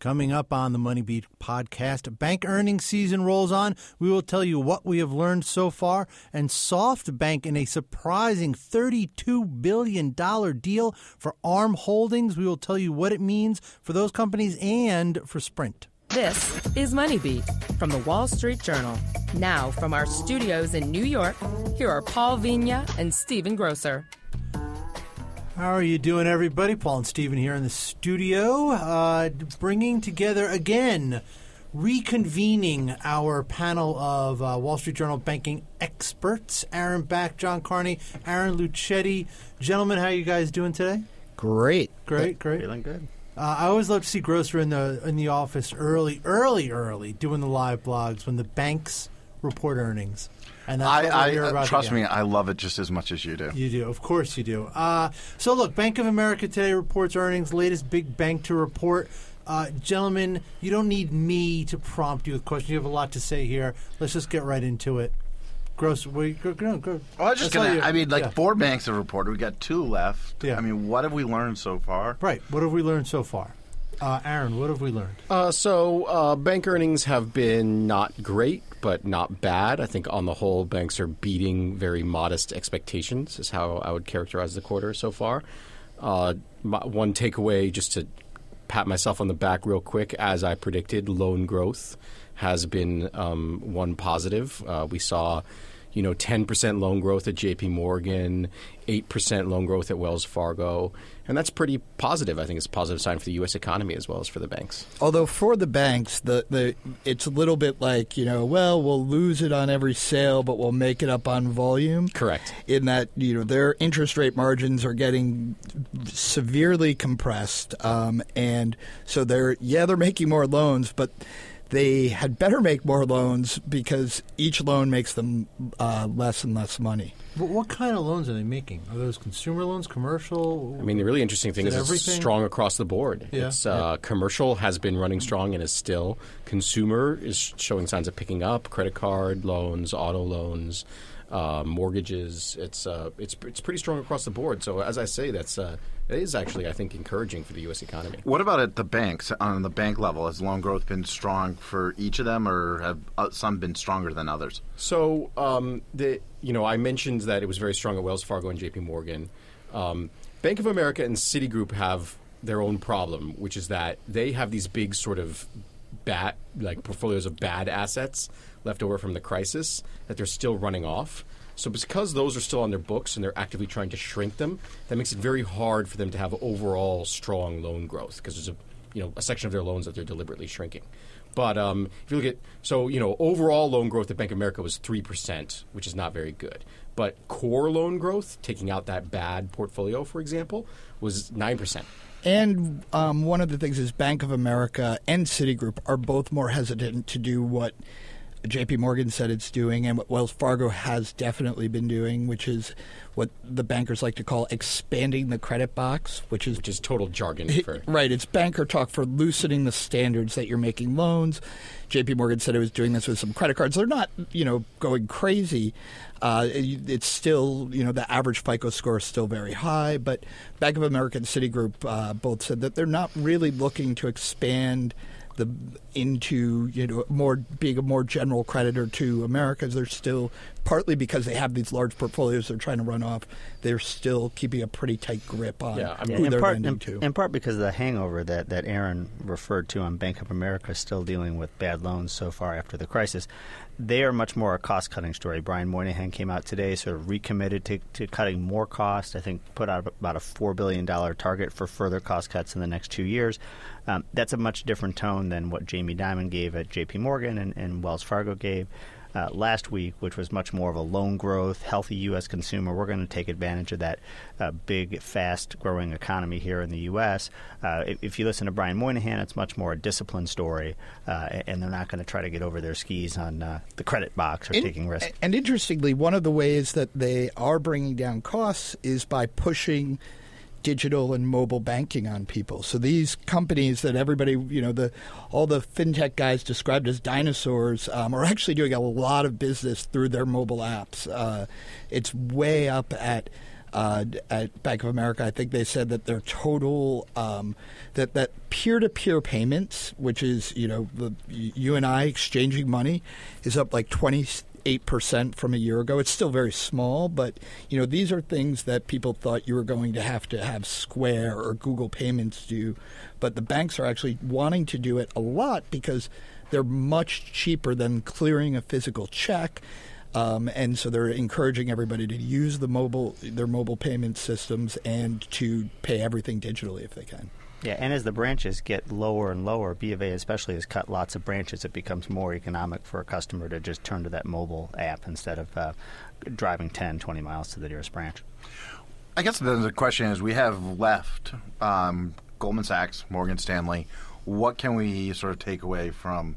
Coming up on the Money Beat podcast, bank earnings season rolls on. We will tell you what we have learned so far. And SoftBank, in a surprising $32 billion deal for ARM Holdings, we will tell you what it means for those companies and for Sprint. This is Money Beat from the Wall Street Journal. Now, from our studios in New York, here are Paul Vigna and Stephen Grocer. How are you doing, everybody? Paul and Stephen here in the studio, uh, bringing together again, reconvening our panel of uh, Wall Street Journal banking experts. Aaron Back, John Carney, Aaron Lucchetti. Gentlemen, how are you guys doing today? Great. Great, great. Feeling good. Uh, I always love to see Grocer in the in the office early, early, early, doing the live blogs when the banks report earnings. And that's what I, I about uh, trust again. me, I love it just as much as you do. You do, of course you do. Uh, so look, Bank of America today reports earnings. Latest big bank to report. Uh, gentlemen, you don't need me to prompt you with questions. You have a lot to say here. Let's just get right into it. Gross. Wait, go, go, go. Well, I was just That's gonna. I mean, like yeah. four banks have reported. We got two left. Yeah. I mean, what have we learned so far? Right. What have we learned so far? Uh, Aaron, what have we learned? Uh, so uh, bank earnings have been not great, but not bad. I think on the whole, banks are beating very modest expectations. Is how I would characterize the quarter so far. Uh, my, one takeaway, just to pat myself on the back real quick, as I predicted, loan growth has been um, one positive. Uh, we saw. You know, 10% loan growth at JP Morgan, 8% loan growth at Wells Fargo. And that's pretty positive. I think it's a positive sign for the U.S. economy as well as for the banks. Although for the banks, the, the it's a little bit like you know, well, we'll lose it on every sale, but we'll make it up on volume. Correct. In that you know their interest rate margins are getting severely compressed, um, and so they're yeah they're making more loans, but they had better make more loans because each loan makes them uh, less and less money. What, what kind of loans are they making? Are those consumer loans, commercial? I mean, the really interesting thing Is is, it it's strong across the board. Yeah. It's uh, commercial has been running strong and is still. Consumer is showing signs of picking up. Credit card loans, auto loans, uh, mortgages. It's uh, it's it's pretty strong across the board. So as I say, that's uh, it is actually I think encouraging for the U.S. economy. What about at the banks? On the bank level, has loan growth been strong for each of them, or have uh, some been stronger than others? So um, the you know I mentioned that it was very strong at Wells Fargo and J.P. Morgan. Um, Bank of America and Citigroup have their own problem, which is that they have these big sort of bad like portfolios of bad assets left over from the crisis that they're still running off. So because those are still on their books and they're actively trying to shrink them, that makes it very hard for them to have overall strong loan growth because there's a you know a section of their loans that they're deliberately shrinking. But um, if you look at so you know overall loan growth at Bank of America was three percent, which is not very good. But core loan growth, taking out that bad portfolio, for example, was nine percent. And um, one of the things is Bank of America and Citigroup are both more hesitant to do what J.P. Morgan said it's doing, and what Wells Fargo has definitely been doing, which is what the bankers like to call expanding the credit box, which is which is total jargon for right. It's banker talk for loosening the standards that you're making loans. J.P. Morgan said it was doing this with some credit cards. They're not, you know, going crazy. Uh, it- it's still, you know, the average FICO score is still very high. But Bank of America and Citigroup uh, both said that they're not really looking to expand the into you know more being a more general creditor to Americas. They're still partly because they have these large portfolios they're trying to run off. They're still keeping a pretty tight grip on Yeah, I who mean- in they're part, lending in, to. in part because of the hangover that, that Aaron referred to on Bank of America still dealing with bad loans so far after the crisis. They are much more a cost cutting story. Brian Moynihan came out today, sort of recommitted to, to cutting more cost. I think put out about a $4 billion target for further cost cuts in the next two years. Um, that's a much different tone than what Jamie Dimon gave at JP Morgan and, and Wells Fargo gave. Uh, last week, which was much more of a loan growth, healthy U.S. consumer. We're going to take advantage of that uh, big, fast growing economy here in the U.S. Uh, if, if, you listen to Brian Moynihan, it's much more a discipline story, uh, and they're not going to try to get over their skis on uh, the credit box or and, taking risks. And interestingly, one of the ways that they are bringing down costs is by pushing digital and mobile banking on people. So these companies that everybody, you know, the all the fintech guys described as dinosaurs um, are actually doing a lot of business through their mobile apps. Uh, it's way up at. Uh, at Bank of America, I think they said that their total um, that that peer to peer payments, which is you know the, you and I exchanging money, is up like twenty 8% from a year ago. It's still very small, but you know, these are things that people thought you were going to have to have Square or Google Payments do, but the banks are actually wanting to do it a lot because they're much cheaper than clearing a physical check. Um, and so they're encouraging everybody to use the mobile their mobile payment systems and to pay everything digitally if they can. Yeah, and as the branches get lower and lower, B of A especially has cut lots of branches. It becomes more economic for a customer to just turn to that mobile app instead of uh, driving 10, 20 miles to the nearest branch. I guess the question is we have left um, Goldman Sachs, Morgan Stanley. What can we sort of take away from,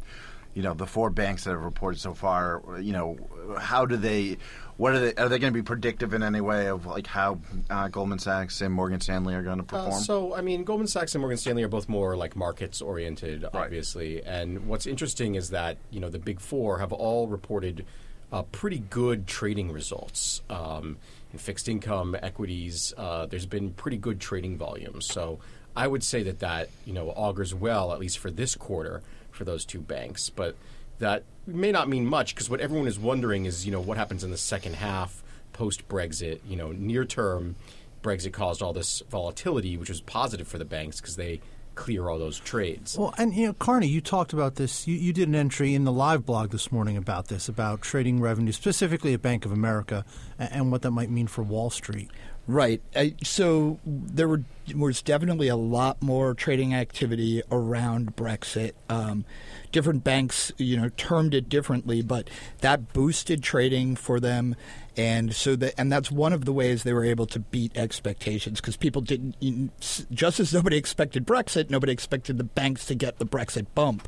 you know, the four banks that have reported so far? You know, how do they what are they? Are they going to be predictive in any way of like how uh, Goldman Sachs and Morgan Stanley are going to perform? Uh, so, I mean, Goldman Sachs and Morgan Stanley are both more like markets oriented, obviously. Right. And what's interesting is that you know the big four have all reported uh, pretty good trading results um, in fixed income, equities. Uh, there's been pretty good trading volumes. So, I would say that that you know augurs well, at least for this quarter, for those two banks, but that may not mean much because what everyone is wondering is, you know, what happens in the second half post Brexit. You know, near term, Brexit caused all this volatility, which was positive for the banks because they clear all those trades. Well, and you know, Carney, you talked about this. You, you, did an entry in the live blog this morning about this, about trading revenue, specifically at Bank of America, and, and what that might mean for Wall Street. Right. so there were, was definitely a lot more trading activity around Brexit. Um, different banks, you know, termed it differently, but that boosted trading for them, and so that and that's one of the ways they were able to beat expectations because people didn't just as nobody expected Brexit, nobody expected the banks to get the Brexit bump.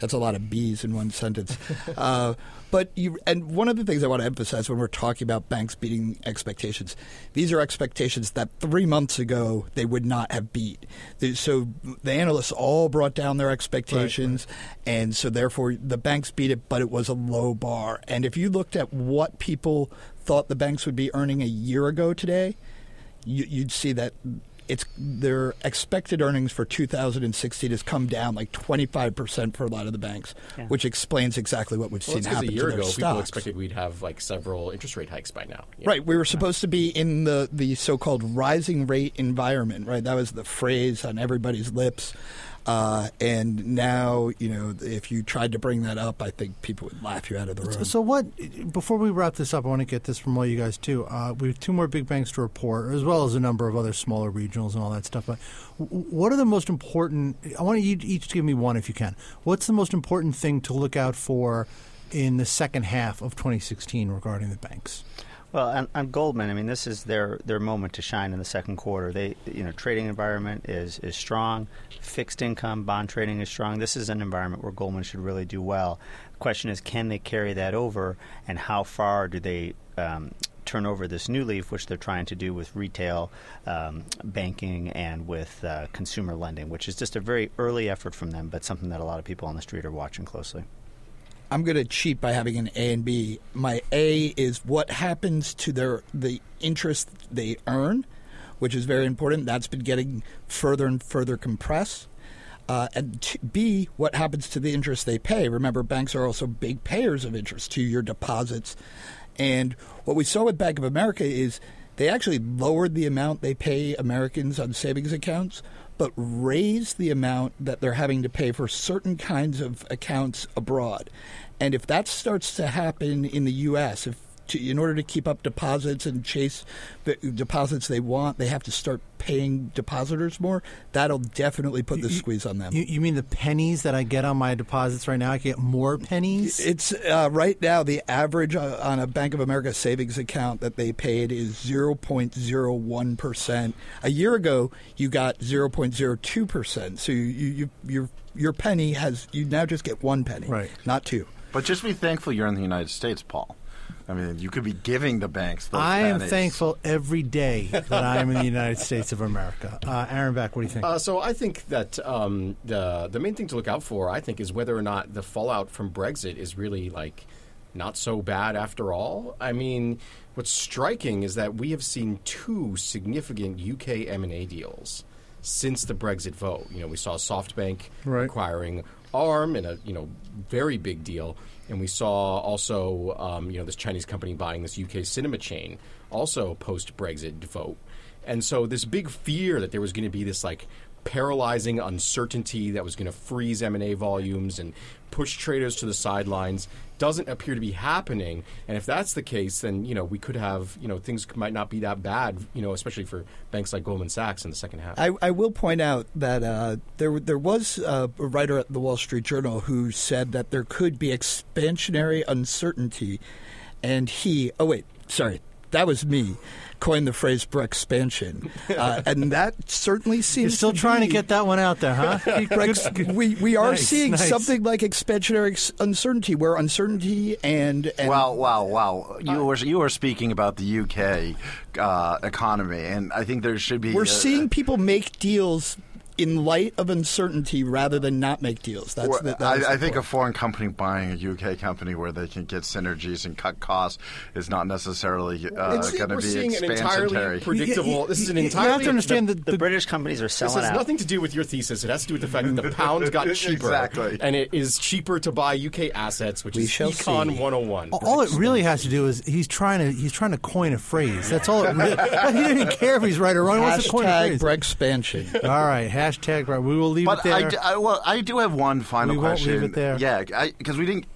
That's a lot of B's in one sentence. uh, but you, and one of the things I want to emphasize when we're talking about banks beating expectations, these are expectations that three months ago they would not have beat. So the analysts all brought down their expectations, right, right. and so therefore the banks beat it, but it was a low bar. And if you looked at what people thought the banks would be earning a year ago today, you, would see that it's their expected earnings for 2016 has come down like 25 percent for a lot of the banks, yeah. which explains exactly what we've well, seen happen a year to their ago, stocks. People expected we'd have like several interest rate hikes by now. Right, we were supposed to be in the the so-called rising rate environment. Right, that was the phrase on everybody's lips. Uh, and now, you know, if you tried to bring that up, I think people would laugh you out of the room. So, what? Before we wrap this up, I want to get this from all you guys too. Uh, we have two more big banks to report, as well as a number of other smaller regionals and all that stuff. But what are the most important? I want you each to give me one, if you can. What's the most important thing to look out for in the second half of 2016 regarding the banks? Well, on, Goldman, I mean, this is their, their moment to shine in the second quarter. They, you know, trading environment is is strong. Fixed income bond trading is strong. This is an environment where Goldman should really do well. The question is, can they carry that over, and how far do they um, turn over this new leaf, which they're trying to do with retail um, banking and with uh, consumer lending, which is just a very early effort from them, but something that a lot of people on the street are watching closely. I'm going to cheat by having an A and B. My A is what happens to their the interest they earn, which is very important. That's been getting further and further compressed. Uh, and t- B, what happens to the interest they pay? Remember, banks are also big payers of interest to your deposits. And what we saw with Bank of America is they actually lowered the amount they pay Americans on savings accounts, but raise the amount that they're having to pay for certain kinds of accounts abroad. And if that starts to happen in the U.S., if to, in order to keep up deposits and chase the deposits they want, they have to start paying depositors more. That'll definitely put the You- squeeze on them. You, you mean the pennies that I get on my deposits right now? I can get more pennies. It's uh, right now the average uh, on a Bank of America savings account that they paid is 0.01 percent. A year ago, you got 0.02 percent. So you, you, your your penny has you now just get one penny, Right. Not two. But just be thankful you're in the United States, Paul. I mean, you could be giving the banks. Those I am pennies. thankful every day that I am in the United States of America. Uh, Aaron Back, what do you think? Uh, so I think that um, the the main thing to look out for, I think, is whether or not the fallout from Brexit is really like not so bad after all. I mean, what's striking is that we have seen two significant UK M and A deals since the Brexit vote. You know, we saw SoftBank Right. acquiring ARM in a you know very big deal, and we saw also um, you know this Chinese company buying this UK cinema chain also post Brexit vote, and so this big fear that there was going to be this like paralyzing uncertainty that was going to freeze M&A volumes and push traders to the sidelines. Doesn't appear to be happening. And if that's the case then you know we could have you know things might not be that bad you know especially for banks like Goldman Sachs in the second half. I, I will point out that uh, there there was uh, a writer at the Wall Street Journal who said that there could be expansionary uncertainty, and he oh wait sorry that was me coined the phrase expansion, uh, and that certainly seems You're still to trying to get that one out there, huh? Brex- we we are Nice, seeing nice. something like expansionary ex- uncertainty, where uncertainty and, and Wow, wow, wow! You were you were speaking about the UK uh, economy, and I think there should be. we're uh, seeing people make deals in light of uncertainty rather than not make deals. That's Well, the, that is I, I think a foreign company buying a UK company where they can get synergies and cut costs is not necessarily uh, going to we're be seeing an entirely expansionary. predictable. This is an You- you have to understand that The the, British companies are selling. This selling has out. nothing to do with your thesis. It has to do with the fact that the pound got cheaper, Exactly. and it is cheaper to buy UK assets, which We is shall Econ see. 101. all it really has to do is he's trying to he's trying to coin a phrase. That's all. It really, he doesn't even care if he's right or wrong. He wants coin a Hashtag. Brexpansion. All right, hashtag right. We will leave But it there. I, d- I- well, I do have one final We won't question. leave it there. Yeah, because we didn't.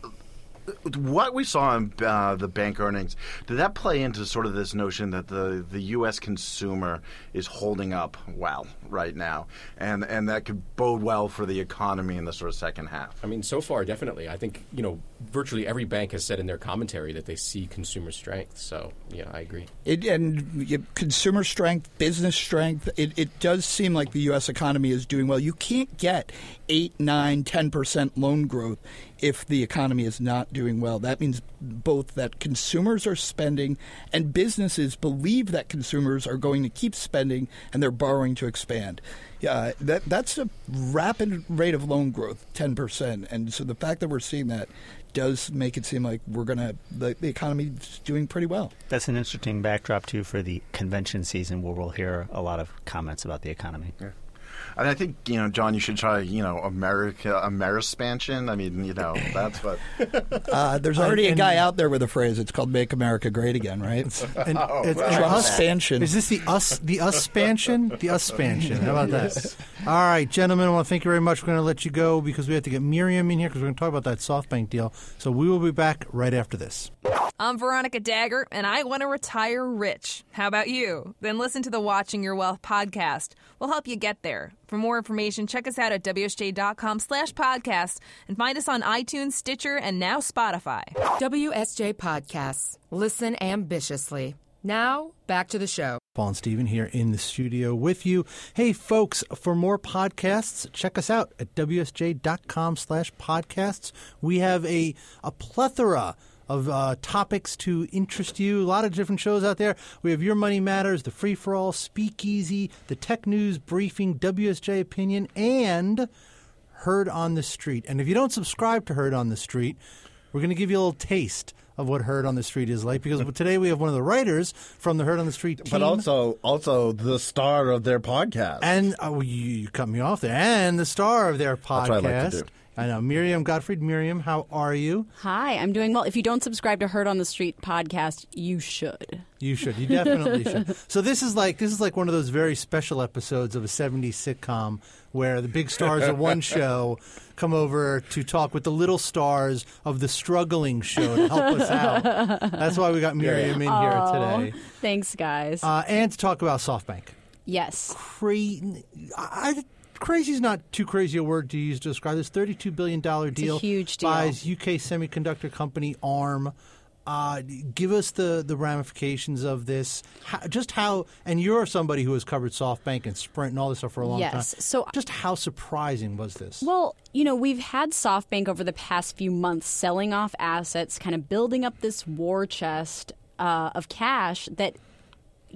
What we saw in uh, the bank earnings did that play into sort of this notion that the, the U.S. consumer is holding up well right now, and and that could bode well for the economy in the sort of second half. I mean, so far, definitely. I think you know, virtually every bank has said in their commentary that they see consumer strength. So, yeah, I agree. It, and consumer strength, business strength, it, it does seem like the U.S. economy is doing well. You can't get 8, 9, 10% loan growth if the economy is not doing well. That means both that consumers are spending and businesses believe that consumers are going to keep spending and they're borrowing to expand. Yeah, that, that's a rapid rate of loan growth, 10%. And so the fact that we're seeing that does make it seem like we're going to, the, the economy's doing pretty well. That's an interesting backdrop too for the convention season, where we'll hear a lot of comments about the economy. And I think you know, John, you should try you know America Amerispansion. I mean, you know, that's what. Uh, there's already a guy out there with a phrase. It's called "Make America Great Again," right? And Oh, it's Trump-spansion. Is this the us the uspansion? The uspansion. How about that? All right, gentlemen. I want to thank you very much. We're going to let you go because we have to get Miriam in here because we're going to talk about that SoftBank deal. So we will be back right after this. I'm Veronica Dagher, and I want to retire rich. How about you? Then listen to the Watching Your Wealth podcast. We'll help you get there. For more information, check us out at WSJ.com slash podcast and find us on iTunes, Stitcher, and now Spotify. WSJ Podcasts. Listen ambitiously. Now, back to the show. Paul and Stephen here in the studio with you. Hey, folks, for more podcasts, check us out at WSJ.com slash podcasts. We have a, a plethora of uh, topics to interest you. A lot of different shows out there. We have Your Money Matters, The Free for All, Speakeasy, The Tech News Briefing, WSJ Opinion, and Heard on the Street. And if you don't subscribe to Heard on the Street, we're going to give you a little taste of what Heard on the Street is like because today we have one of the writers from the Heard on the Street team. but also also the star of their podcast. And oh, you, you cut me off there. And the star of their That's what I like to podcast do. I know. Miriam Gottfried. Miriam, how are you? Hi, I'm doing well. If you don't subscribe to Heard on the Street podcast, you should. You should. You definitely should. So this is like this is like one of those very special episodes of a '70s sitcom where the big stars of one show come over to talk with the little stars of the struggling show to help us out. That's why we got Miriam in here today, Thanks, guys. uh, and to talk about SoftBank. yes. Cra- I, crazy is not too crazy a word to use to describe this. Thirty-two billion dollar deal huge deal. buys UK semiconductor company ARM. Uh, give us the, the ramifications of this. How, just how, and you're somebody who has covered SoftBank and Sprint and all this stuff for a long Yes. time. So- just how surprising was this? Well, you know, we've had SoftBank over the past few months selling off assets, kind of building up this war chest uh, of cash that,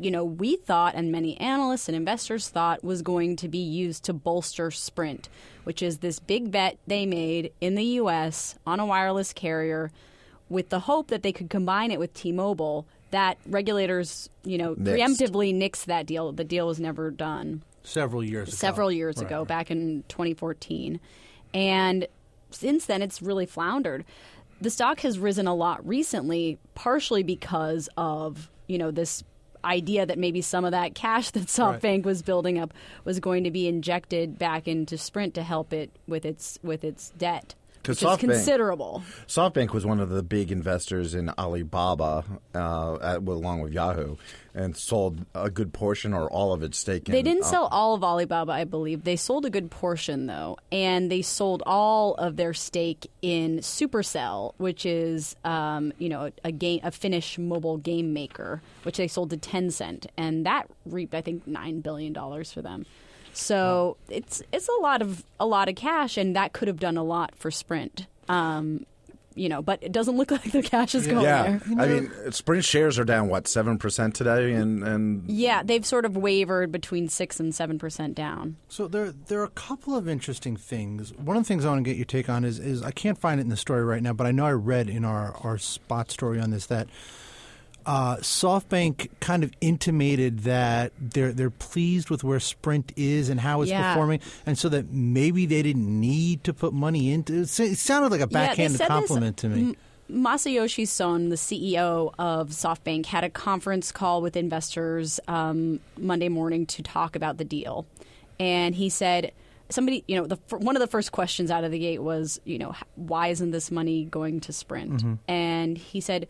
you know, we thought, and many analysts and investors thought, was going to be used to bolster Sprint, which is this big bet they made in the U.S. on a wireless carrier with the hope that they could combine it with T-Mobile. That regulators, you know, Nixed. preemptively nixed that deal. The deal was never done several years ago. several years Right, ago, right. back in 2014. And since then, it's really floundered. The stock has risen a lot recently, partially because of you know this idea that maybe some of that cash that SoftBank was building up was going to be injected back into Sprint to help it with its with its debt, 'Cause which is SoftBank- considerable. SoftBank was one of the big investors in Alibaba, uh, at, along with Yahoo, and sold a good portion or all of its stake. They in, didn't uh, sell all of Alibaba, I believe. They sold a good portion, though, and they sold all of their stake in Supercell, which is, um, you know, a game, a Finnish mobile game maker, which they sold to Tencent, and that reaped, I think, nine billion dollars for them. So it's it's a lot of a lot of cash, and that could have done a lot for Sprint. Um, you know, but it doesn't look like the cash is going Yeah, there. I mean, Sprint shares are down what seven percent today, and and Yeah, they've sort of wavered between six and seven percent down. So there, there are a couple of interesting things. One of the things I want to get your take on is, is I can't find it in the story right now, but I know I read in our, our spot story on this that uh, SoftBank kind of intimated that they're they're pleased with where Sprint is and how it's Yeah. performing, and so that maybe they didn't need to put money into it. It sounded like a Yeah, backhanded this- compliment to me. Masayoshi Son, the CEO of SoftBank, had a conference call with investors um, Monday morning to talk about the deal, and he said. Somebody, you know, the, one of the first questions out of the gate was, you know, why isn't this money going to Sprint? And he said,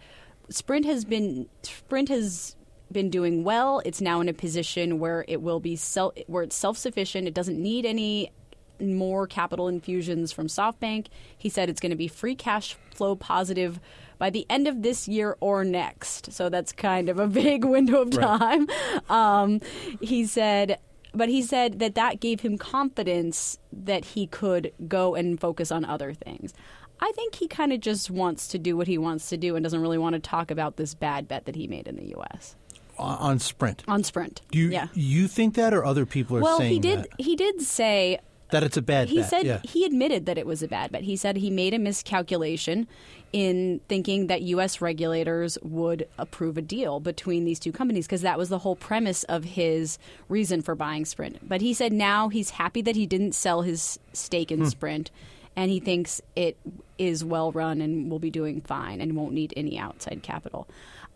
Sprint has been Sprint has been doing well. It's now in a position where it will be self, where it's self sufficient. It doesn't need any more capital infusions from SoftBank. He said it's going to be free cash flow positive by the end of this year or next. So that's kind of a big window of time. Um, he said. But he said that that gave him confidence that he could go and focus on other things. I think he kind of just wants to do what he wants to do and doesn't really want to talk about this bad bet that he made in the U.S. on Sprint. on Sprint. Do you yeah. you think that, or other people are Well, saying he did. that? He did say that it's a bad he bet? said yeah. he admitted that it was a bad bet. He said he made a miscalculation in thinking that U.S. regulators would approve a deal between these two companies because that was the whole premise of his reason for buying Sprint. But he said now he's happy that he didn't sell his stake Hmm. in Sprint, and he thinks it is well run and will be doing fine and won't need any outside capital.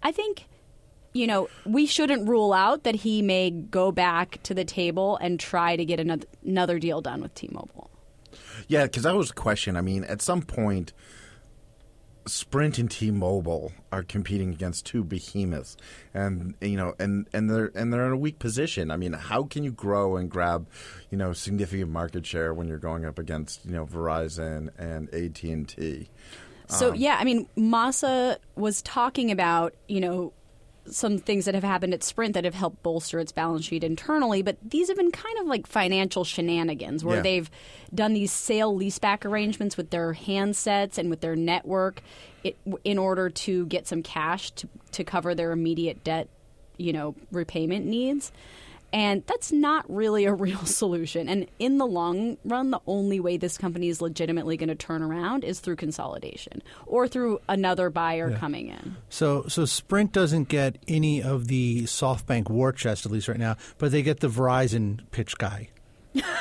I think you know, we shouldn't rule out that he may go back to the table and try to get another, another deal done with T-Mobile. Yeah, because that was a question. I mean, at some point, Sprint and T-Mobile are competing against two behemoths, and you know, and and they're and they're in a weak position. I mean, how can you grow and grab, you know, significant market share when you're going up against you know Verizon and AT and T? So um, yeah, I mean, Masa was talking about you know some things that have happened at Sprint that have helped bolster its balance sheet internally, but these have been kind of like financial shenanigans where Yeah. they've done these sale leaseback arrangements with their handsets and with their network it, in order to get some cash to to cover their immediate debt, you know, repayment needs. And that's not really a real solution. And in the long run, the only way this company is legitimately going to turn around is through consolidation or through another buyer coming in. So, so Sprint doesn't get any of the SoftBank war chest, at least right now, but they get the Verizon pitch guy.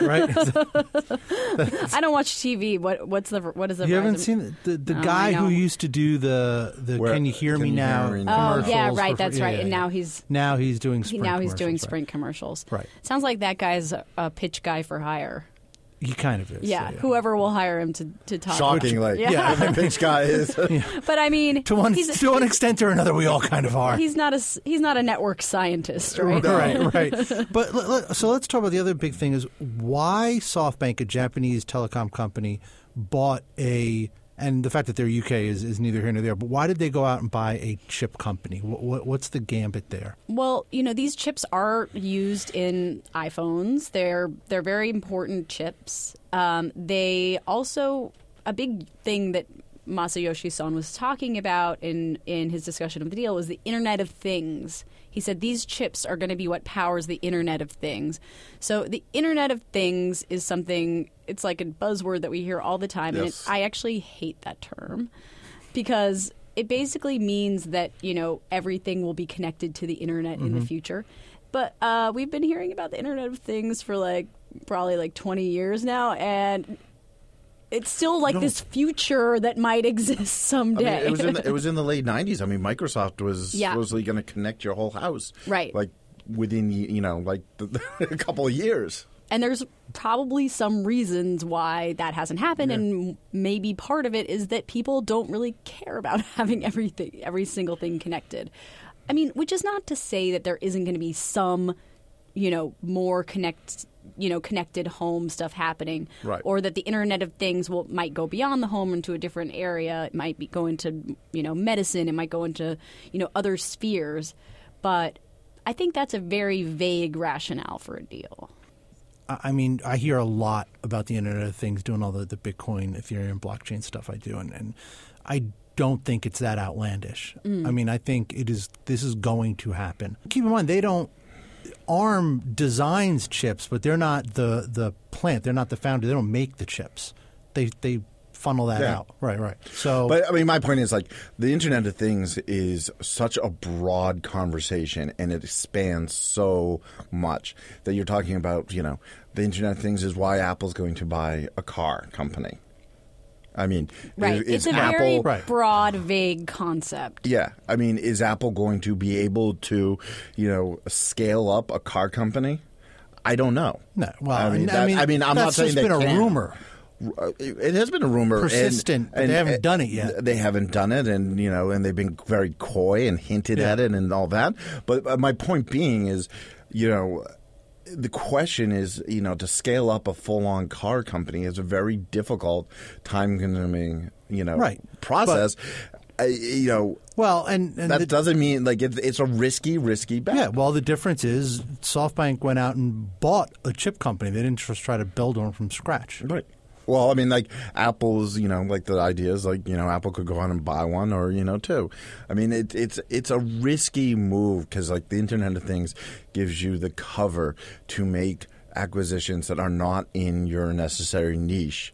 Right? I don't watch TV. What what's the what is the you haven't Verizon- seen it? the the oh, No, guy who used to do the the Where- Can you hear Can me You now? Hear Me Oh yeah, right. for- That's yeah, right. yeah, and yeah. now he's now he's doing Sprint now he's doing commercials, right. Sprint commercials. Right. Sounds like that guy's a, a pitch guy for hire. He kind of is. Yeah, so, whoever will hire him to to talk. Shockingly, Yeah. the pitch guy is. But I mean, To one he's, to one extent or another, we all kind of are. he's not a s- he's not a network scientist, right? right, right. But let, let- so let's talk about the other big thing is why SoftBank, a Japanese telecom company, bought a and the fact that they're UK is, is neither here nor there. But why did they go out and buy a chip company? What, what, what's the gambit there? Well, you know, these chips are used in iPhones. They're they're very important chips. Um, they also a big thing that Masayoshi Son was talking about in in his discussion of the deal was the Internet of Things. He said these chips are going to be what powers the Internet of Things. So the Internet of Things is something. It's like a buzzword that we hear all the time, and it, I actually hate that term because it basically means that you know everything will be connected to the internet in the future. But uh, we've been hearing about the Internet of Things for like probably like 20 years now, and it's still like this future that might exist I someday. mean, it was in the, it was in the late '90s. I mean, Microsoft was Yeah. supposedly going to connect your whole house, Right. Like within you know, like the, a couple of years. And there's probably some reasons why that hasn't happened, and maybe part of it is that people don't really care about having everything, every single thing connected. I mean, which is not to say that there isn't going to be some, you know, more connect, you know, connected home stuff happening, Right. or that the Internet of Things will might go beyond the home into a different area. It might be go into, you know, medicine. It might go into, you know, other spheres, but. I think that's a very vague rationale for a deal. I mean, I hear a lot about the Internet of Things, doing all the, the Bitcoin, Ethereum, blockchain stuff I do, and, and I don't think it's that outlandish. Mm. I mean, I think it is. This is going to happen. Keep in mind, they don't. ARM designs chips, but they're not the the plant. They're not the foundry. They don't make the chips. They they funnel that Yeah. out. Right, right. So, But I mean, my point is like the Internet of Things is such a broad conversation, and it expands so much that you're talking about. You know, the Internet of Things is why Apple's going to buy a car company. I mean, Right. is, it's is a Apple very Right. broad, vague concept. Yeah, I mean, is Apple going to be able to, you know, scale up a car company? I don't know. no, well, I mean, and- that- I mean, I'm not saying that's saying just they been a can't. rumor. Uh, It has been a rumor, and- Persistent, they haven't done it yet. They haven't done it, and you know, and they've been very coy and hinted Yeah. at it and all that. But uh, my point being is, you know, the question is, you know, to scale up a full-on car company is a very difficult, time-consuming, you know, Right. process. Uh, you know, Well, and, and that the- doesn't mean like it's, it's a risky, risky bet. Yeah, well, the difference is SoftBank went out and bought a chip company. They didn't just try to build one from scratch. Right. Well, I mean, like Apple's, you know, like the idea is like you know, Apple could go out and buy one, or you know, two. I mean, it, it's it's a risky move because like the Internet of Things gives you the cover to make acquisitions that are not in your necessary niche.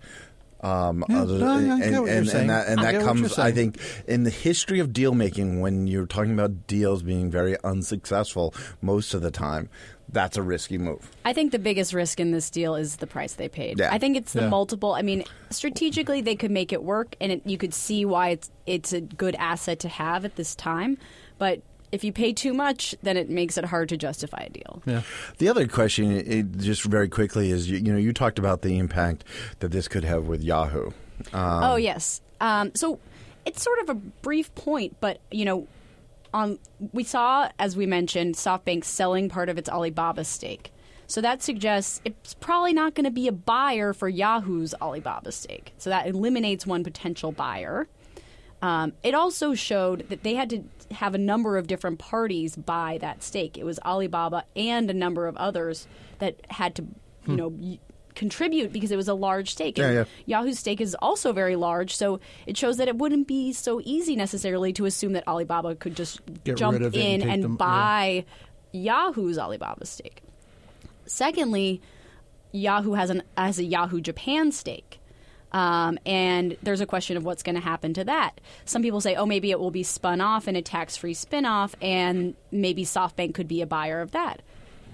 Um, Yeah, other- no, I get and, what you're and, saying. and that, and I that get what you're comes, I think, in the history of deal making, when you're talking about deals being very unsuccessful most of the time, that's a risky move. I think the biggest risk in this deal is the price they paid. Yeah. I think it's the Yeah. multiple. I mean, strategically they could make it work, and it, you could see why it's it's a good asset to have at this time. But if you pay too much, then it makes it hard to justify a deal. Yeah. The other question, it, just very quickly, is you, you know you talked about the impact that this could have with Yahoo. Um, oh yes. Um, so it's sort of a brief point, but you know, um, we saw as we mentioned, SoftBank selling part of its Alibaba stake. So that suggests it's probably not going to be a buyer for Yahoo's Alibaba stake. So that eliminates one potential buyer. Um, it also showed that they had to have a number of different parties buy that stake. It was Alibaba and a number of others that had to, you know, y- contribute because it was a large stake. And Yeah, Yahoo's stake is also very large, so it shows that it wouldn't be so easy necessarily to assume that Alibaba could just Get jump and in take and them- yeah. buy Yahoo's Alibaba stake. Secondly, Yahoo has an has a Yahoo Japan stake. Um, and there's a question of what's going to happen to that. Some people say, oh, maybe it will be spun off in a tax free spin off, and maybe SoftBank could be a buyer of that.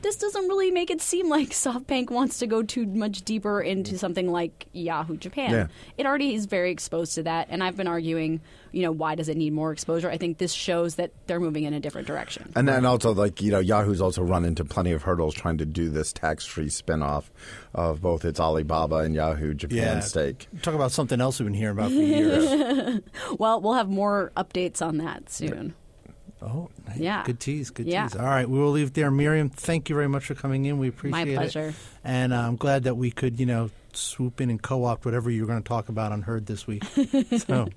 This doesn't really make it seem like SoftBank wants to go too much deeper into something like Yahoo Japan. Yeah. It already is very exposed to that, and I've been arguing, you know, why does it need more exposure? I think this shows that they're moving in a different direction. And then also, like you know, Yahoo's also run into plenty of hurdles trying to do this tax-free spinoff of both its Alibaba and Yahoo Japan Yeah. stake. Talk about something else we've been hearing about for years. Well, we'll have more updates on that soon. Oh, nice. Yeah. Good tease. Good Yeah. tease. All right, we will leave it there. Miriam, thank you very much for coming in. We appreciate it. My pleasure. And uh, I'm glad that we could, you know, swoop in and co-opt whatever you were going to talk about on Heard this week. so,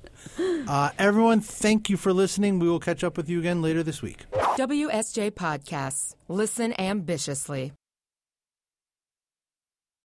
uh, everyone, thank you for listening. We will catch up with you again later this week. WSJ Podcasts. Listen ambitiously.